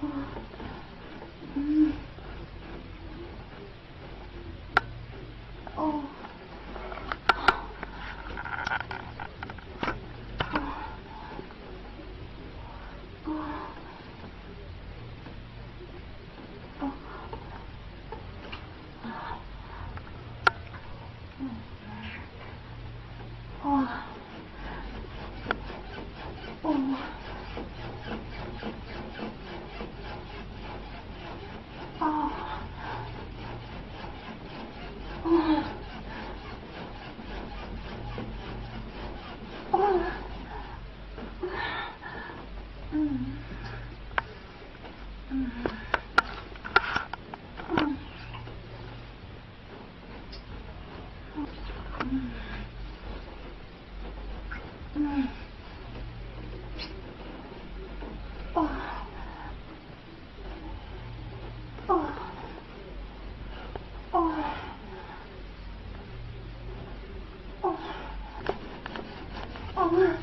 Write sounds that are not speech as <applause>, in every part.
哦，嗯，哦，哦，哦，哦，哦，嗯，哇。Mm-hmm.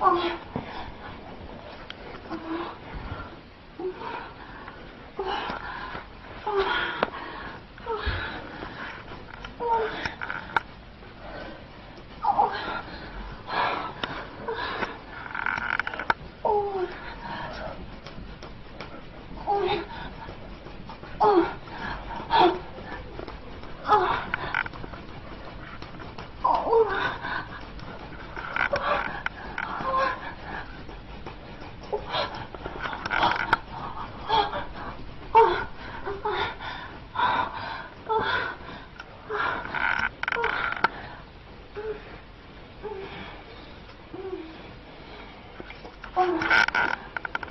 お。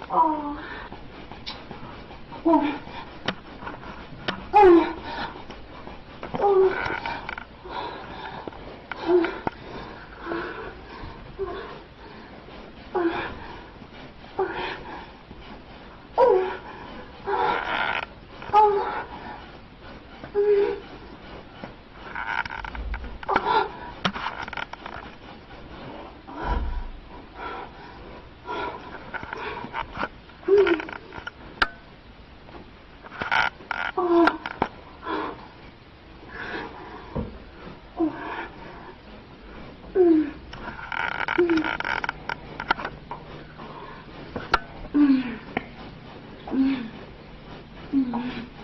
哦。我嗯嗯。嗯。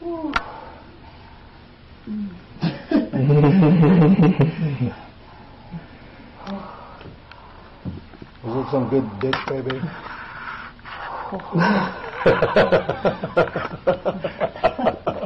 <laughs> Was it some good dick, baby? <laughs> <laughs>